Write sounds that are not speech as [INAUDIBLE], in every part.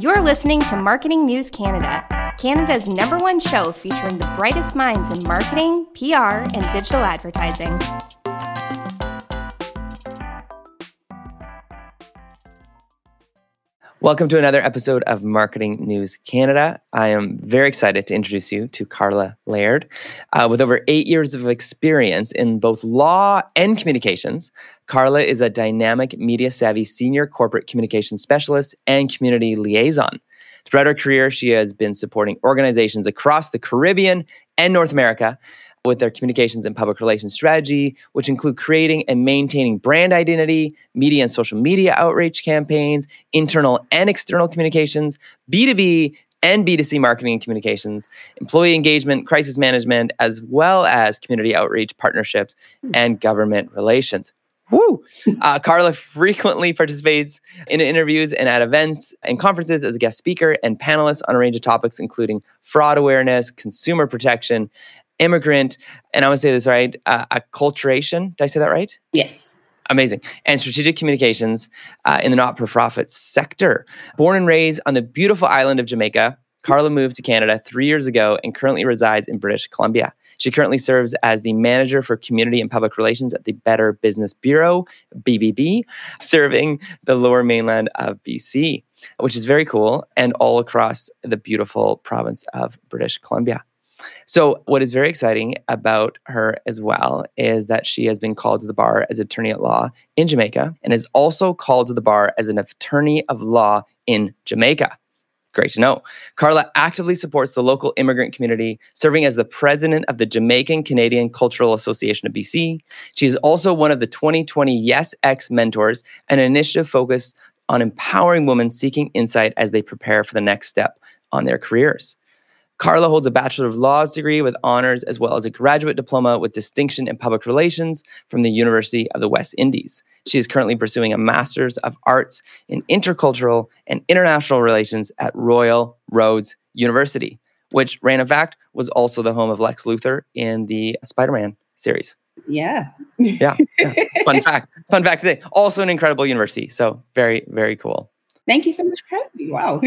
You're listening to Marketing News Canada, Canada's number one show featuring the brightest minds in marketing, PR, and digital advertising. Welcome to another episode of Marketing News Canada. I am very excited to introduce you to Carla Laird. Uh, with over eight years of experience in both law and communications, Carla is a dynamic, media savvy senior corporate communications specialist and community liaison. Throughout her career, she has been supporting organizations across the Caribbean and North America with their communications and public relations strategy, which include creating and maintaining brand identity, media and social media outreach campaigns, internal and external communications, B2B and B2C marketing and communications, employee engagement, crisis management, as well as community outreach, partnerships, and government relations. Woo! [LAUGHS] Uh, Carla frequently participates in interviews and at events and conferences as a guest speaker and panelist on a range of topics, including fraud awareness, consumer protection, immigrant, and I want to say this right, uh, acculturation. Did I say that right? Yes. Amazing. And strategic communications uh, in the not for profit sector. Born and raised on the beautiful island of Jamaica, Carla moved to Canada three years ago and currently resides in British Columbia. She currently serves as the manager for community and public relations at the Better Business Bureau, BBB, serving the lower mainland of BC, which is very cool and all across the beautiful province of British Columbia. So, what is very exciting about her as well is that she has been called to the bar as attorney at law in Jamaica and is also called to the bar as an attorney of law in Jamaica. Great to know. Carla actively supports the local immigrant community, serving as the president of the Jamaican Canadian Cultural Association of BC. She is also one of the 2020 Yes X mentors, an initiative focused on empowering women seeking insight as they prepare for the next step on their careers. Carla holds a Bachelor of Laws degree with honors, as well as a graduate diploma with distinction in public relations from the University of the West Indies. She is currently pursuing a Master's of Arts in Intercultural and International Relations at Royal Roads University, which, random fact, was also the home of Lex Luthor in the Spider Man series. Yeah. yeah. yeah. Fun fact. Fun fact today. Also an incredible university. So, very, very cool. Thank you so much for having me. Wow.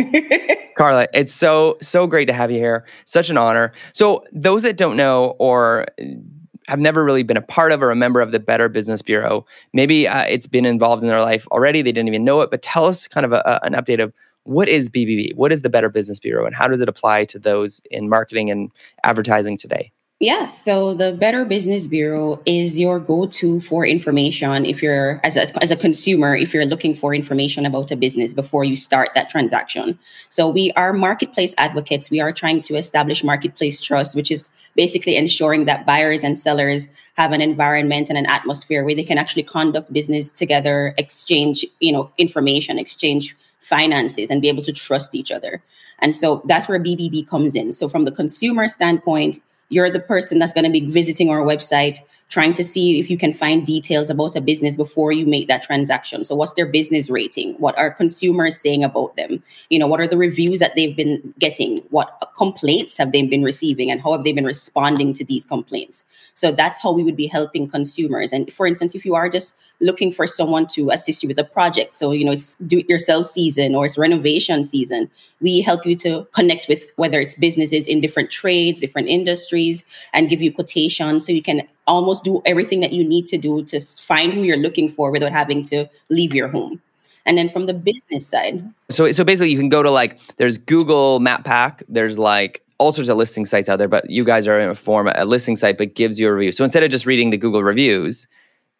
[LAUGHS] Carla, it's so, so great to have you here. Such an honor. So, those that don't know or have never really been a part of or a member of the Better Business Bureau, maybe uh, it's been involved in their life already. They didn't even know it, but tell us kind of a, a, an update of what is BBB? What is the Better Business Bureau and how does it apply to those in marketing and advertising today? Yeah, so the Better Business Bureau is your go-to for information if you're as a, as a consumer if you're looking for information about a business before you start that transaction. So we are marketplace advocates. We are trying to establish marketplace trust, which is basically ensuring that buyers and sellers have an environment and an atmosphere where they can actually conduct business together, exchange, you know, information, exchange finances and be able to trust each other. And so that's where BBB comes in. So from the consumer standpoint, you're the person that's going to be visiting our website trying to see if you can find details about a business before you make that transaction. So what's their business rating? What are consumers saying about them? You know what are the reviews that they've been getting? What complaints have they been receiving? And how have they been responding to these complaints? So that's how we would be helping consumers. And for instance if you are just looking for someone to assist you with a project so you know it's do it yourself season or it's renovation season we help you to connect with whether it's businesses in different trades, different industries, and give you quotations so you can almost do everything that you need to do to find who you're looking for without having to leave your home. And then from the business side. So so basically you can go to like there's Google Map Pack, there's like all sorts of listing sites out there, but you guys are in a form a listing site but gives you a review. So instead of just reading the Google reviews,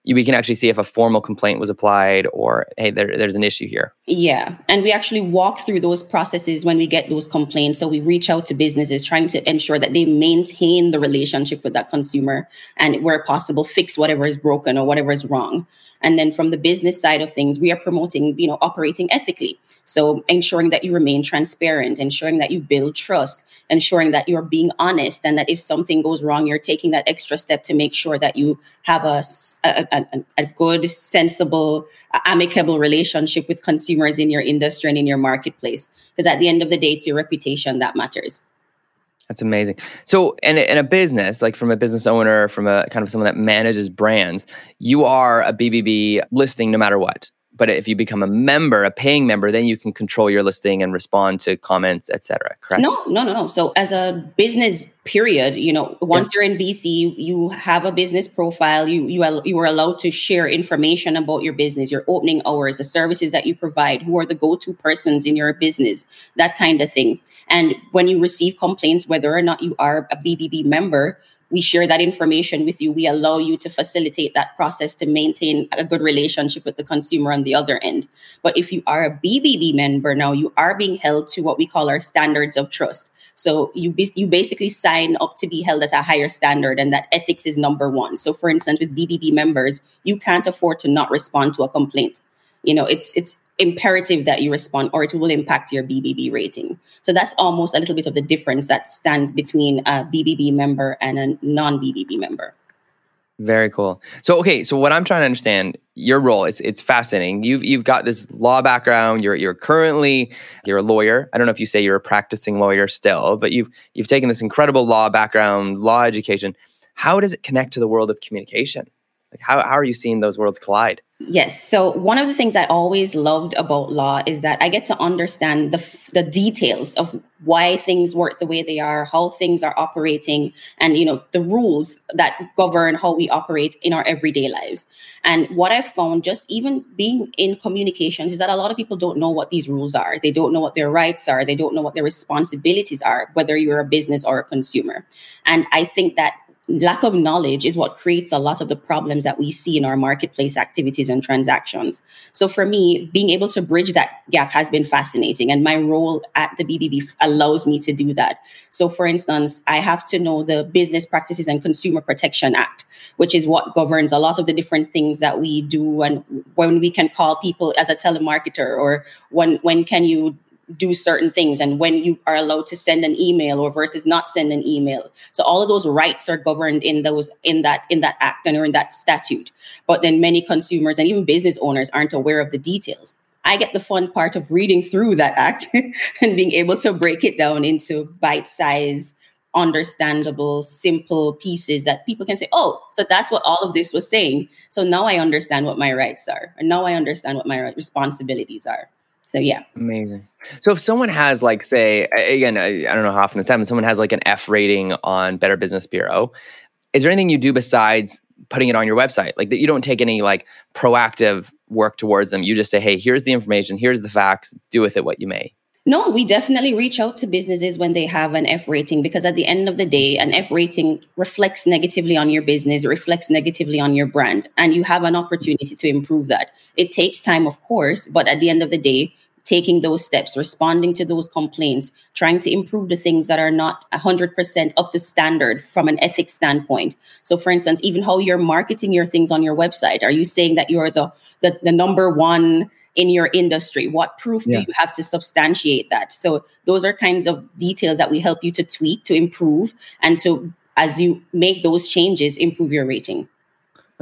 we can actually see if a formal complaint was applied or hey there, there's an issue here. Yeah and we actually walk through those processes when we get those complaints. So we reach out to businesses trying to ensure that they maintain the relationship with that consumer and where possible fix whatever is broken or whatever is wrong and then from the business side of things, we are promoting, you know, operating ethically. So ensuring that you remain transparent, ensuring that you build trust, ensuring that you're being honest, and that if something goes wrong, you're taking that extra step to make sure that you have a, a, a, a good, sensible, amicable relationship with consumers in your industry and in your marketplace. Because at the end of the day, it's your reputation that matters. That's amazing. So, in a, in a business, like from a business owner, from a kind of someone that manages brands, you are a BBB listing no matter what. but if you become a member, a paying member, then you can control your listing and respond to comments, etc. Correct? No, no, no, no. So as a business period, you know, once yes. you're in BC, you have a business profile. You you are, you are allowed to share information about your business, your opening hours, the services that you provide, who are the go-to persons in your business, that kind of thing. And when you receive complaints, whether or not you are a BBB member, we share that information with you. We allow you to facilitate that process to maintain a good relationship with the consumer on the other end. But if you are a BBB member now, you are being held to what we call our standards of trust. So you you basically sign up to be held at a higher standard, and that ethics is number one. So, for instance, with BBB members, you can't afford to not respond to a complaint. You know, it's it's imperative that you respond or it will impact your BBB rating. So that's almost a little bit of the difference that stands between a BBB member and a non BBB member. Very cool. So okay, so what I'm trying to understand your role is it's fascinating. You've you've got this law background. You're you're currently you're a lawyer. I don't know if you say you're a practicing lawyer still, but you've you've taken this incredible law background, law education. How does it connect to the world of communication? Like how how are you seeing those worlds collide? Yes. So one of the things I always loved about law is that I get to understand the the details of why things work the way they are, how things are operating, and you know the rules that govern how we operate in our everyday lives. And what I've found, just even being in communications, is that a lot of people don't know what these rules are. They don't know what their rights are. They don't know what their responsibilities are, whether you're a business or a consumer. And I think that lack of knowledge is what creates a lot of the problems that we see in our marketplace activities and transactions. So for me, being able to bridge that gap has been fascinating. And my role at the BBB allows me to do that. So for instance, I have to know the Business Practices and Consumer Protection Act, which is what governs a lot of the different things that we do and when we can call people as a telemarketer or when, when can you do certain things. And when you are allowed to send an email or versus not send an email. So all of those rights are governed in those in that in that act and or in that statute. But then many consumers and even business owners aren't aware of the details. I get the fun part of reading through that act [LAUGHS] and being able to break it down into bite size understandable simple pieces that people can say oh so that's what all of this was saying. So now i understand what my rights are. And now i understand what my responsibilities are so yeah. Amazing. So if someone has like say again, I, I don't know how often it's happened, someone has like an F rating on Better Business Bureau, is there anything you do besides putting it on your website? Like that you don't take any like proactive work towards them. You just say, hey, here's the information, here's the facts, do with it what you may. No, we definitely reach out to businesses when they have an F rating because at the end of the day, an F rating reflects negatively on your business, reflects negatively on your brand, and you have an opportunity to improve that. It takes time, of course, but at the end of the day, taking those steps, responding to those complaints, trying to improve the things that are not 100% up to standard from an ethics standpoint. So, for instance, even how you're marketing your things on your website, are you saying that you're the, the, the number one in your industry? What proof yeah. do you have to substantiate that? So, those are kinds of details that we help you to tweak, to improve, and to, as you make those changes, improve your rating.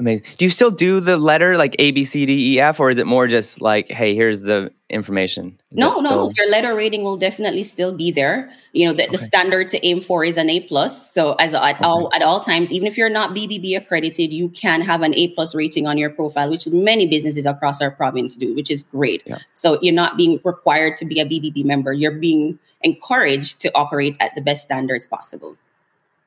Amazing. Do you still do the letter like A, B, C, D, E, F, or is it more just like, hey, here's the information? Is no, no. Your letter rating will definitely still be there. You know, the, okay. the standard to aim for is an A plus. So as at okay. all at all times, even if you're not BBB accredited, you can have an A plus rating on your profile, which many businesses across our province do, which is great. Yeah. So you're not being required to be a BBB member. You're being encouraged to operate at the best standards possible.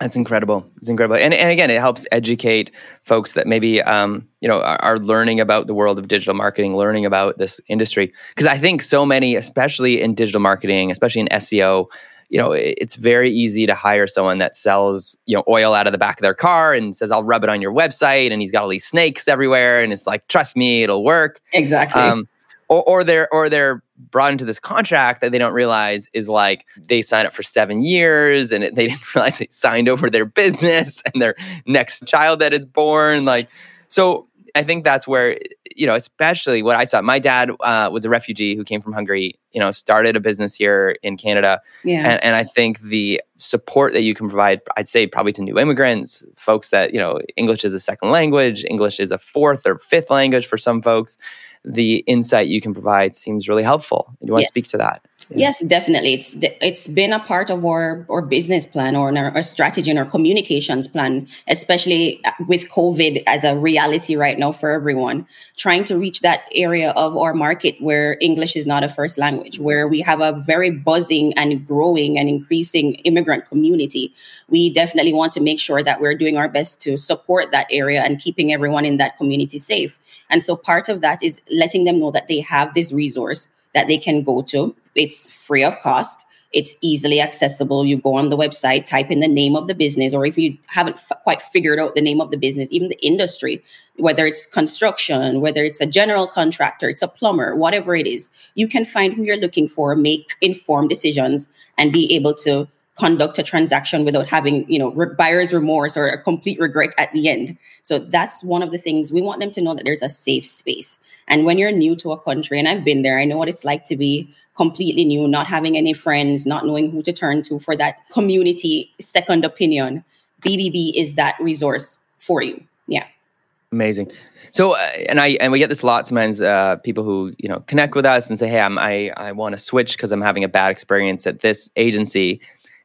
That's incredible. It's incredible, and and again, it helps educate folks that maybe um, you know are, are, learning about the world of digital marketing, learning about this industry. Because I think so many, especially in digital marketing, especially in SEO, you know, it's very easy to hire someone that sells you know oil out of the back of their car and says, "I'll rub it on your website," and he's got all these snakes everywhere, and it's like, "Trust me, it'll work." Exactly. Um, or, or they're or they're brought into this contract that they don't realize is like they sign up for seven years and it, they [LAUGHS] didn't realize they signed over their business [LAUGHS] and their next child that is born like so i think that's where you know especially what i saw my dad uh, was a refugee who came from hungary you know started a business here in canada yeah. and, and i think the support that you can provide i'd say probably to new immigrants folks that you know english is a second language english is a fourth or fifth language for some folks the insight you can provide seems really helpful. Do you want yes. to speak to that? Yes, definitely. It's it's been a part of our our business plan or our, our, strategy and our communications plan, especially uh, with COVID as a reality right now for everyone. Trying to reach that area of our market where English is not a first language, where we have a very buzzing and growing and increasing immigrant community. We definitely want to make sure that we're doing our best to support that area and keeping everyone in that community safe. And so part of that is letting them know that they have this resource that they can go to. It's free of cost. It's easily accessible. You go on the website, type in the name of the business, or if you haven't f- quite figured out the name of the business, even the industry, whether it's construction, whether it's a general contractor, it's a plumber, whatever it is, you can find who you're looking for, make informed decisions, and be able to conduct a transaction without having you know buyer's remorse or a complete regret at the end so that's one of the things we want them to know that there's a safe space and when you're new to a country, and I've been there, I know what it's like to be completely new, not having any friends, not knowing who to turn to for that community second opinion. BBB is that resource for you. Yeah. Amazing. So, uh, and I and we get this a lot sometimes. Uh, people who you know connect with us and say, "Hey, I'm, I I want to switch because I'm having a bad experience at this agency,"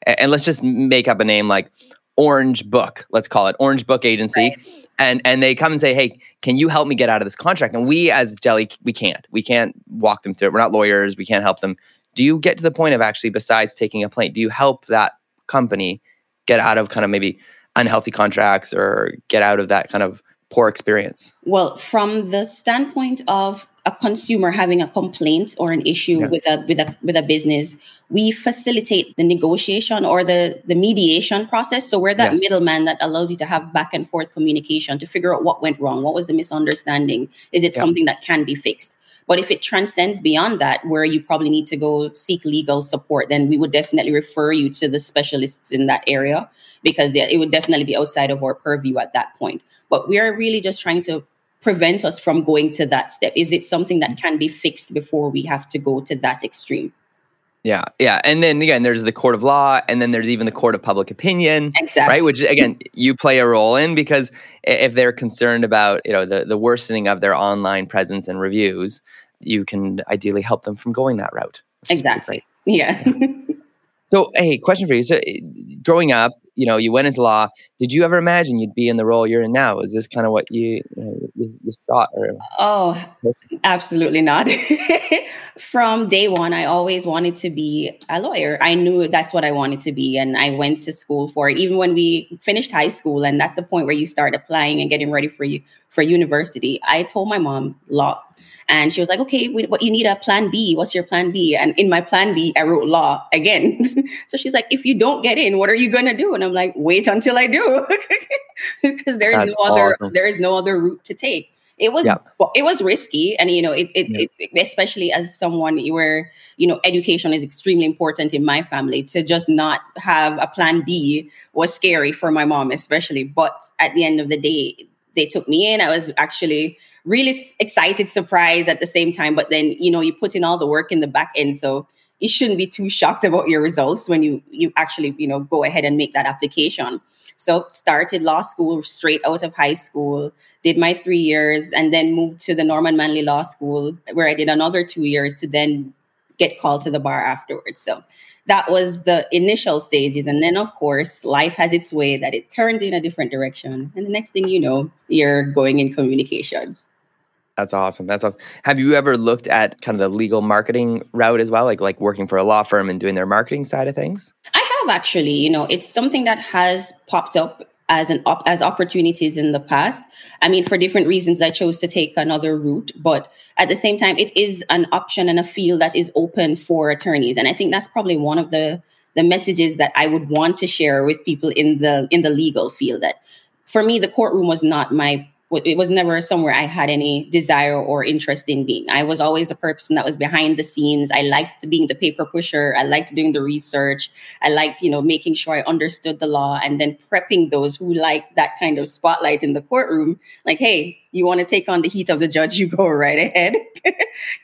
and, let's just make up a name like Orange Book. Let's call it Orange Book Agency. Right and and they come and say, "Hey, can you help me get out of this contract?" And we, as Jelly, we can't. We can't walk them through it. We're not lawyers. We can't help them. Do you get to the point of actually, besides taking a plane, do you help that company get out of kind of maybe unhealthy contracts or get out of that kind of poor experience? Well, from the standpoint of a consumer having a complaint or an issue yeah. with a with a with a business, we facilitate the negotiation or the the mediation process. So we're that yes. middleman that allows you to have back and forth communication to figure out what went wrong, what was the misunderstanding, is it yeah. something that can be fixed. But if it transcends beyond that, where you probably need to go seek legal support, then we would definitely refer you to the specialists in that area because it would definitely be outside of our purview at that point. But we are really just trying to prevent us from going to that step? Is it something that mm-hmm. can be fixed before we have to go to that extreme? Yeah, yeah. And then again, there's the court of law, and then there's even the court of public opinion. Exactly. Right. Which again, you play a role in because if they're concerned about, you know, the, the worsening of their online presence and reviews, you can ideally help them from going that route. Exactly. Yeah. yeah. so, hey, question for you. So, eh, growing up, you know, you went into law. Did you ever imagine you'd be in the role you're in now? Is this kind of what you you, know, you, you thought? Or oh, absolutely not. [LAUGHS] From day one, I always wanted to be a lawyer. I knew that's what I wanted to be, and I went to school for it. Even when we finished high school, and that's the point where you start applying and getting ready for you for university. I told my mom law and she was like, okay, what you need a plan B. What's your plan B? And in my plan B, I wrote law again. [LAUGHS] so she's like, if you don't get in, what are you gonna do? And I'm like, wait until I do, [LAUGHS] because there is no other awesome. there is no other route to take. It was it was risky, and you know, it, it, it especially as someone where you know education is extremely important in my family. To just not have a plan B was scary for my mom, especially. But at the end of the day, they took me in. I was actually really excited, surprised at the same time. But then, you know, you put in all the work in the back end. So you shouldn't be too shocked about your results when you you actually, you know, go ahead and make that application. So started law school straight out of high school, did my three years, and then moved to the Norman Manley Law School, where I did another two years to then get called to the bar afterwards. So that was the initial stages. And then, of course, life has its way that it turns in a different direction. And the next thing you know, you're going in communications. That's awesome. That's awesome. Have you ever looked at kind of the legal marketing route as well, like like working for a law firm and doing their marketing side of things? I have actually. You know, it's something that has popped up as an op- as opportunities in the past. I mean, for different reasons, I chose to take another route, but at the same time, it is an option and a field that is open for attorneys, and I think that's probably one of the the messages that I would want to share with people in the in the legal field. That for me, the courtroom was not my it was never somewhere I had any desire or interest in being. I was always the person that was behind the scenes. I liked being the paper pusher. I liked doing the research. I liked, you know, making sure I understood the law and then prepping those who like that kind of spotlight in the courtroom. Like, hey, you want to take on the heat of the judge, [LAUGHS] you go right ahead, [LAUGHS]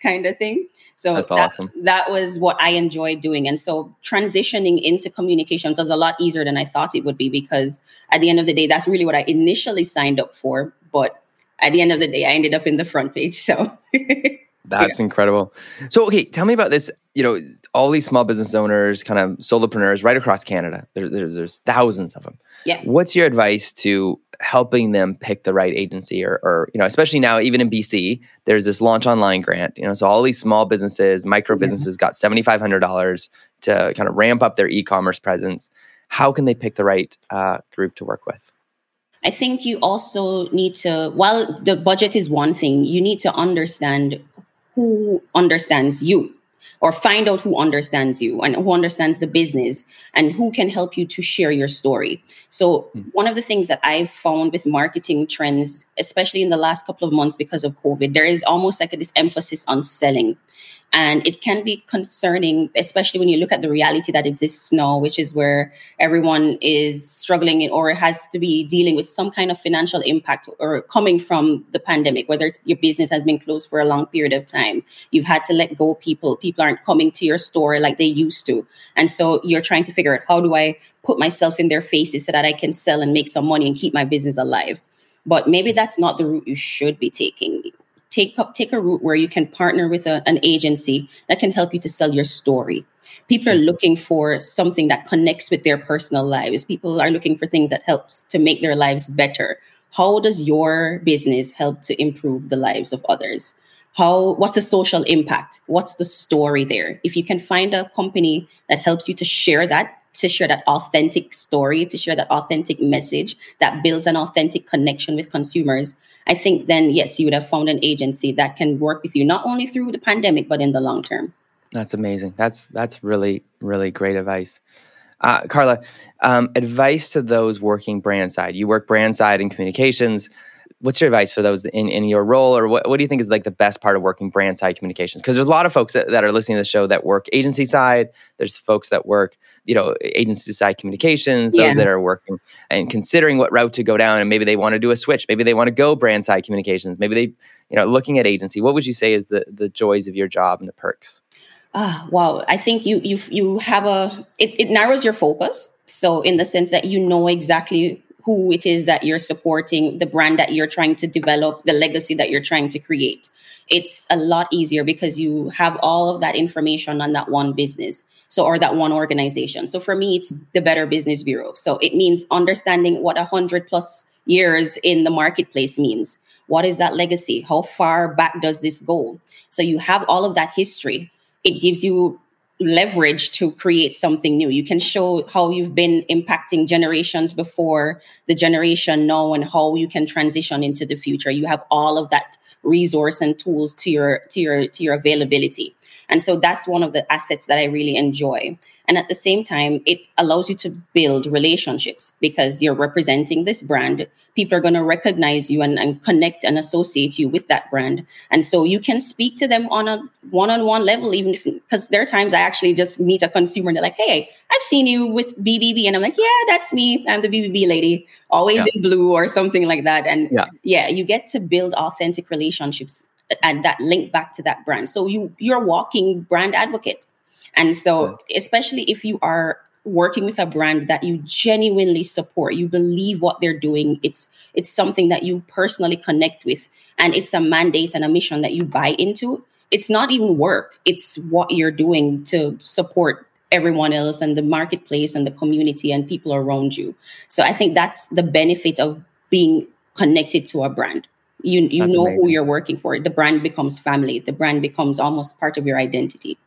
kind of thing. So That's that, awesome. that was what I enjoyed doing. And so transitioning into communications was a lot easier than I thought it would be because at the end of the day, that's really what I initially signed up for. But at the end of the day, I ended up in the front page. So [LAUGHS] That's yeah. incredible. So, okay, tell me about this. You know, all these small business owners, kind of solopreneurs right across Canada. There, there's, there's thousands of them. Yeah. What's your advice to helping them pick the right agency or, or, you know, especially now, even in BC, there's this launch online grant, you know, so all these small businesses, micro businesses got $7,500 to kind of ramp up their e-commerce presence. How can they pick the right uh, group to work with? I think you also need to, while the budget is one thing, you need to understand who understands you or find out who understands you and who understands the business and who can help you to share your story. So, mm. one of the things that I've found with marketing trends, especially in the last couple of months because of COVID, there is almost like this emphasis on selling. And it can be concerning, especially when you look at the reality that exists now, which is where everyone is struggling or has to be dealing with some kind of financial impact or coming from the pandemic, whether it's your business has been closed for a long period of time. You've had to let go people. People aren't coming to your store like they used to. And so you're trying to figure out how do I put myself in their faces so that I can sell and make some money and keep my business alive. But maybe that's not the route you should be taking take up take a route where you can partner with a, an agency that can help you to sell your story. People are hmm. looking for something that connects with their personal lives. People are looking for things that helps to make their lives better. How does your business help to improve the lives of others? How what's the social impact? What's the story there? If you can find a company that helps you to share that to share that authentic story to share that authentic message that builds an authentic connection with consumers I think then, yes, you would have found an agency that can work with you not only through the pandemic, but in the long term. That's amazing. That's that's really really great advice, uh, Carla. Um, advice to those working brand side. You work brand side in communications what's your advice for those in, in your role or what, what do you think is like the best part of working brand side communications because there's a lot of folks that, that are listening to the show that work agency side there's folks that work you know agency side communications those yeah. that are working and considering what route to go down and maybe they want to do a switch maybe they want to go brand side communications maybe they you know looking at agency what would you say is the the joys of your job and the perks ah wow i think you you you have a it, it narrows your focus so in the sense that you know exactly who it is that you're supporting, the brand that you're trying to develop, the legacy that you're trying to create. It's a lot easier because you have all of that information on that one business. So, or that one organization. So for me, it's the Better Business Bureau. So it means understanding what a hundred plus years in the marketplace means. What is that legacy? How far back does this go? So you have all of that history. It gives you leverage to create something new. You can show how you've been impacting generations before the generation now and how you can transition into the future. You have all of that resource and tools to your to your to your availability. And so that's one of the assets that I really enjoy. And at the same time, it allows you to build relationships because you're representing this brand. People are going to recognize you and, and connect and associate you with that brand. And so you can speak to them on a one on one level, even if, because there are times I actually just meet a consumer and they're like, hey, I've seen you with BBB. And I'm like, yeah, that's me. I'm the BBB lady, always yeah. in blue or something like that. And yeah. yeah, you get to build authentic relationships and that link back to that brand. So you you're walking brand advocate and so, especially if you are working with a brand that you genuinely support, you believe what they're doing, it's it's something that you personally connect with, and it's a mandate and a mission that you buy into. It's not even work; it's what you're doing to support everyone else and the marketplace and the community and people around you. So I think that's the benefit of being connected to a brand. You you that's know amazing. who you're working for. The brand becomes family. The brand becomes almost part of your identity.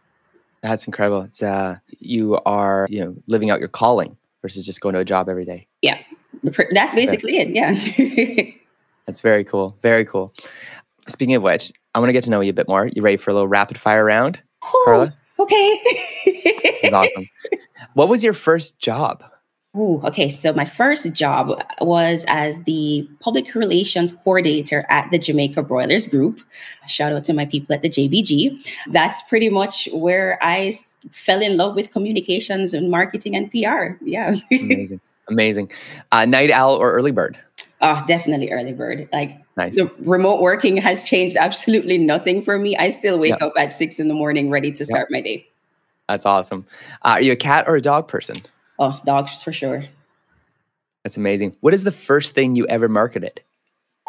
That's incredible. It's uh, you are you know living out your calling versus just going to a job every day. Yeah, that's basically it. Yeah. [LAUGHS] that's very cool. Very cool. Speaking of which, I want to get to know you a bit more. You ready for a little rapid fire round, oh, Carla? Okay. [LAUGHS] this is awesome. What was your first job? Ooh, okay. So my first job was as the public relations coordinator at the Jamaica Broilers Group. Shout out to my people at the JBG. That's pretty much where I fell in love with communications and marketing and PR. Yeah. [LAUGHS] Amazing. Amazing. Uh, night owl or early bird? Oh, definitely early bird. Like nice. the remote working has changed absolutely nothing for me. I still wake yep. up at six in the morning ready to start yep. my day. That's awesome. Uh, are you a cat or a dog person? Oh, dogs for sure. That's amazing. What is the first thing you ever marketed?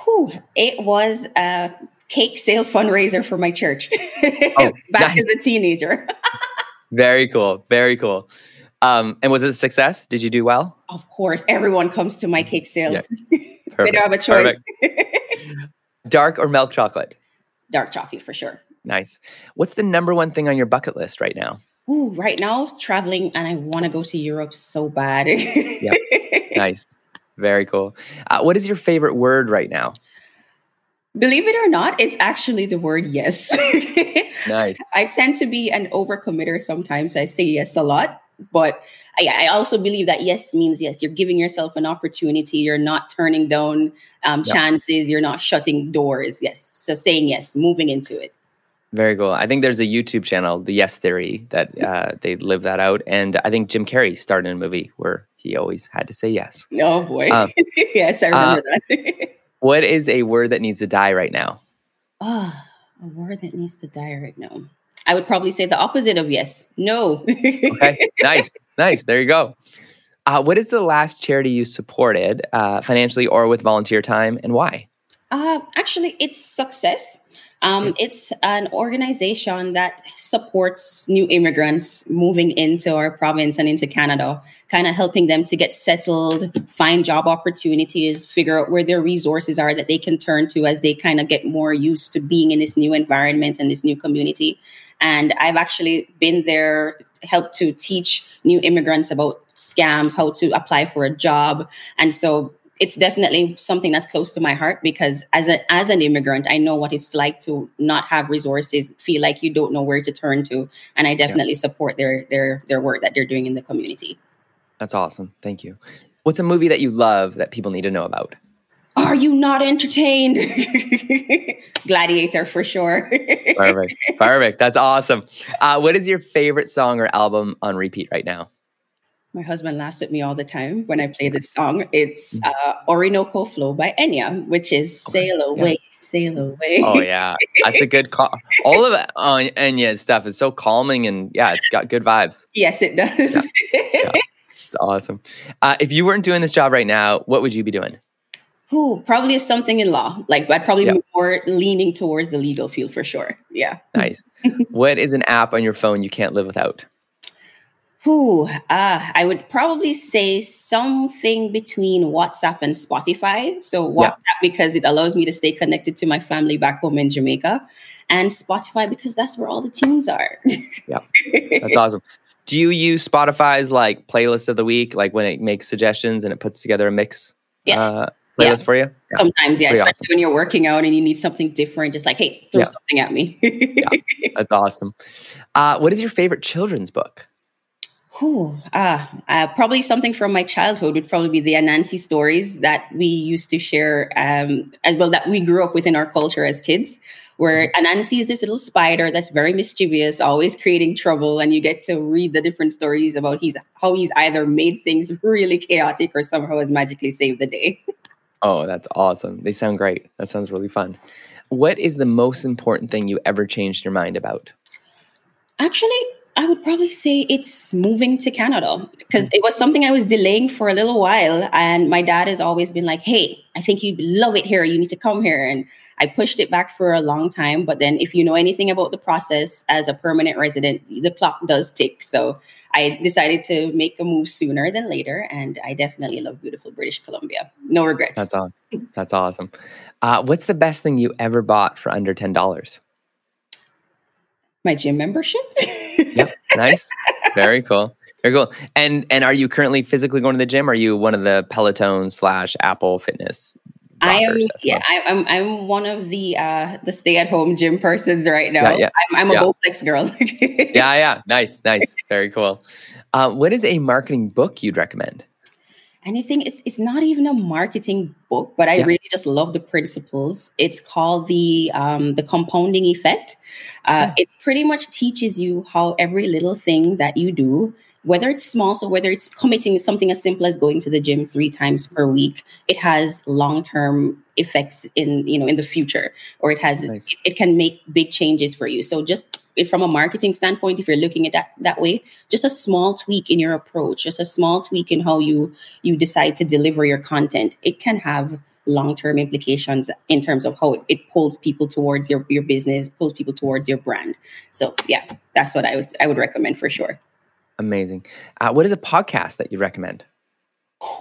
Whew, it was a cake sale fundraiser for my church oh, [LAUGHS] back nice. as a teenager. [LAUGHS] very cool. Very cool. Um, and was it a success? Did you do well? Of course. Everyone comes to my cake sales. Yeah. [LAUGHS] they don't have a choice. Dark or milk chocolate? Dark chocolate for sure. Nice. What's the number one thing on your bucket list right now? Ooh, right now traveling and I want to go to Europe so bad. yeah. Nice. Very cool. Uh, what is your favorite word right now? Believe it or not, it's actually the word yes. nice. [LAUGHS] I tend to be an overcommitter sometimes. I say yes a lot, but I, I, also believe that yes means yes. You're giving yourself an opportunity. You're not turning down um, yep. chances. You're not shutting doors. Yes. So saying yes, moving into it. Very cool. I think there's a YouTube channel, The Yes Theory, that uh, they live that out. And I think Jim Carrey started in a movie where he always had to say yes. Oh, boy. Um, [LAUGHS] yes, I remember uh, that. [LAUGHS] what is a word that needs to die right now? Oh, a word that needs to die right now. I would probably say the opposite of yes. No. okay. [LAUGHS] Nice. Nice. There you go. Uh, what is the last charity you supported uh, financially or with volunteer time and why? Uh, actually, it's Success. Um, it's an organization that supports new immigrants moving into our province and into Canada, kind of helping them to get settled, find job opportunities, figure out where their resources are that they can turn to as they kind of get more used to being in this new environment and this new community. And I've actually been there, helped to teach new immigrants about scams, how to apply for a job. And so it's definitely something that's close to my heart because as a as an immigrant, I know what it's like to not have resources, feel like you don't know where to turn to, and I definitely yeah. support their their their work that they're doing in the community. That's awesome. Thank you. What's a movie that you love that people need to know about? Are you not entertained? [LAUGHS] Gladiator for sure. [LAUGHS] Perfect. Perfect. That's awesome. Uh, what is your favorite song or album on repeat right now? My husband laughs at me all the time when I play this song. It's mm. uh, Orinoco Flow by Enya, which is Sail Away, yeah. Sail Away. Oh, yeah. That's a good call. All of uh, Enya's stuff is so calming and yeah, it's got good vibes. Yes, it does. Yeah. yeah. It's awesome. Uh, if you weren't doing this job right now, what would you be doing? Ooh, probably is something in law. Like I'd probably be more leaning towards the legal field for sure. Yeah. Nice. what is an app on your phone you can't live without? Who? Uh, I would probably say something between WhatsApp and Spotify. So WhatsApp yeah. because it allows me to stay connected to my family back home in Jamaica, and Spotify because that's where all the tunes are. yeah, [LAUGHS] that's awesome. Do you use Spotify's like playlist of the week, like when it makes suggestions and it puts together a mix? Yeah. Uh, playlist yeah. for you? Yeah. Sometimes, yeah. Especially awesome. when you're working out and you need something different, just like, hey, throw yeah. something at me. yeah, [LAUGHS] that's awesome. Uh, what is your favorite children's book? Whew, uh, uh, probably something from my childhood would probably be the Anansi stories that we used to share um, as well that we grew up with in our culture as kids. Where mm-hmm. Anansi is this little spider that's very mischievous, always creating trouble, and you get to read the different stories about he's how he's either made things [LAUGHS] really chaotic or somehow has magically saved the day. [LAUGHS] oh, that's awesome! They sound great. That sounds really fun. What is the most important thing you ever changed your mind about? Actually, I would probably say it's moving to Canada because it was something I was delaying for a little while. And my dad has always been like, hey, I think you'd love it here. You need to come here. And I pushed it back for a long time. But then, if you know anything about the process as a permanent resident, the clock does tick. So I decided to make a move sooner than later. And I definitely love beautiful British Columbia. No regrets. That's awesome. That's awesome. Uh, what's the best thing you ever bought for under $10? My gym membership. yep. [LAUGHS] Nice. Very cool. Very cool. And and are you currently physically going to the gym? Or are you one of the Peloton slash Apple Fitness? I am. Yeah, I, am I'm, I'm one of the uh, the stay at home gym persons right now. Yeah, yeah. I'm, I'm a yeah. Bowflex girl. [LAUGHS] yeah, yeah. Nice, nice. Very cool. Uh, what is a marketing book you'd recommend? Anything it's it's not even a marketing book but i yeah. really just love the principles it's called the um, the compounding effect uh, yeah. it pretty much teaches you how every little thing that you do whether it's small so whether it's committing something as simple as going to the gym three times per week it has long-term effects in you know in the future or it has nice. it, it, can make big changes for you so just from a marketing standpoint if you're looking at that that way just a small tweak in your approach just a small tweak in how you you decide to deliver your content it can have long term implications in terms of how it pulls people towards your, your business, pulls people towards your brand. So yeah, that's what I was I would recommend for sure. Amazing. Uh, what is a podcast that you recommend?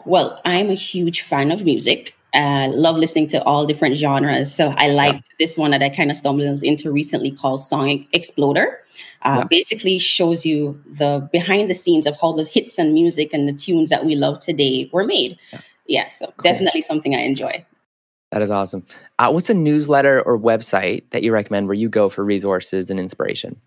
Well, I'm a huge fan of music. Uh, love listening to all different genres. So I like yeah. this one that I kind of stumbled into recently called Song Exploder. Uh, yeah. Basically, shows you the behind the scenes of how the hits and music and the tunes that we love today were made. Yeah, yeah so cool. definitely something I enjoy. That is awesome. Uh, what's a newsletter or website that you recommend where you go for resources and inspiration?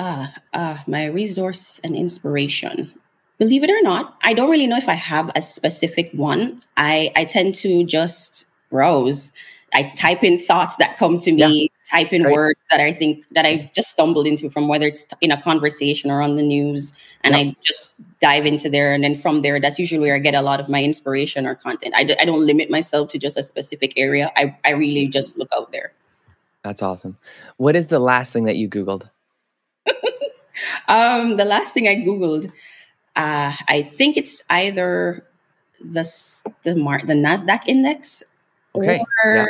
Ah, uh, my resource and inspiration believe it or not, I don't really know if I have a specific one. I, I tend to just browse. I type in thoughts that come to me, yeah. type in Great. words that I think that I just stumbled into from whether it's in a conversation or on the news. And yeah. I just dive into there. And then from there, that's usually where I get a lot of my inspiration or content. I d- I don't limit myself to just a specific area. I, I really just look out there. That's awesome. What is the last thing that you Googled? [LAUGHS] um, the last thing I Googled, uh, I think it's either the the mar- the Nasdaq index okay. or yeah.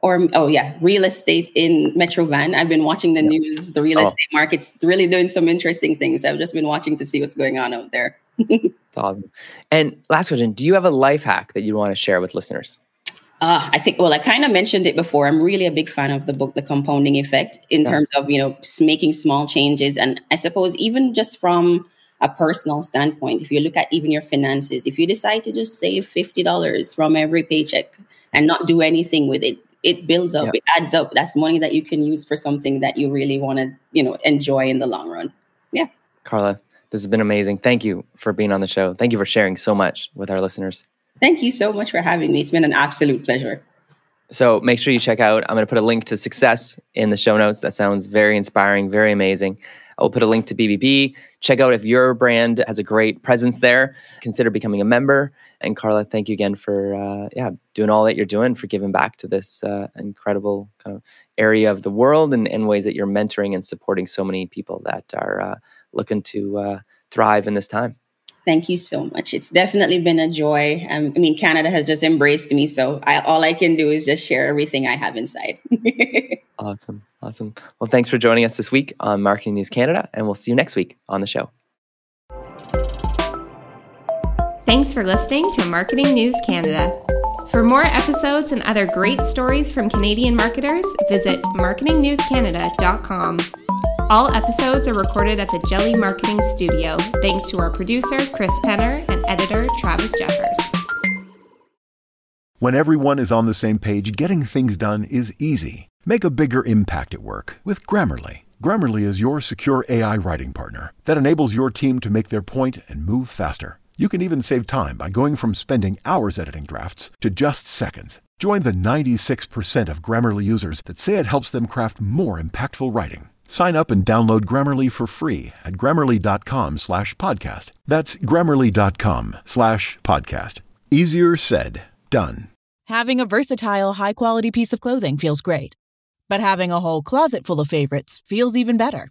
or oh yeah, real estate in Metro Van. I've been watching the news. The real oh. estate market's really doing some interesting things. I've just been watching to see what's going on out there. [LAUGHS] It's awesome. And last question: Do you have a life hack that you want to share with listeners? Uh, I think, well, I kind of mentioned it before. I'm really a big fan of the book, The Compounding Effect, in yeah. terms of, you know, making small changes. And I suppose even just from a personal standpoint, if you look at even your finances, if you decide to just save $50 from every paycheck and not do anything with it, it builds up, it adds up. That's money that you can use for something that you really want to, you know, enjoy in the long run. Yeah. Carla, this has been amazing. Thank you for being on the show. Thank you for sharing so much with our listeners. Thank you so much for having me. It's been an absolute pleasure. So make sure you check out. I'm going to put a link to Success in the show notes. That sounds very inspiring, very amazing. I'll put a link to BBB. Check out if your brand has a great presence there. Consider becoming a member. And Carla, thank you again for uh, yeah doing all that you're doing for giving back to this uh, incredible kind of area of the world and, and ways that you're mentoring and supporting so many people that are uh, looking to uh, thrive in this time. Thank you so much. It's definitely been a joy. Um, I mean, Canada has just embraced me, so I, all I can do is just share everything I have inside. [LAUGHS] awesome, awesome. Well, thanks for joining us this week on Marketing News Canada, and we'll see you next week on the show. Thanks for listening to Marketing News Canada. For more episodes and other great stories from Canadian marketers, visit marketingnewscanada.com. All episodes are recorded at the Jelly Marketing Studio, thanks to our producer, Chris Penner, and editor, Travis Jeffers. When everyone is on the same page, getting things done is easy. Make a bigger impact at work with Grammarly. Grammarly is your secure AI writing partner that enables your team to make their point and move faster. You can even save time by going from spending hours editing drafts to just seconds. Join the 96% of Grammarly users that say it helps them craft more impactful writing. Sign up and download Grammarly for free at grammarly.com slash podcast. That's grammarly.com slash podcast. Easier said, done. Having a versatile, high quality piece of clothing feels great. But having a whole closet full of favorites feels even better.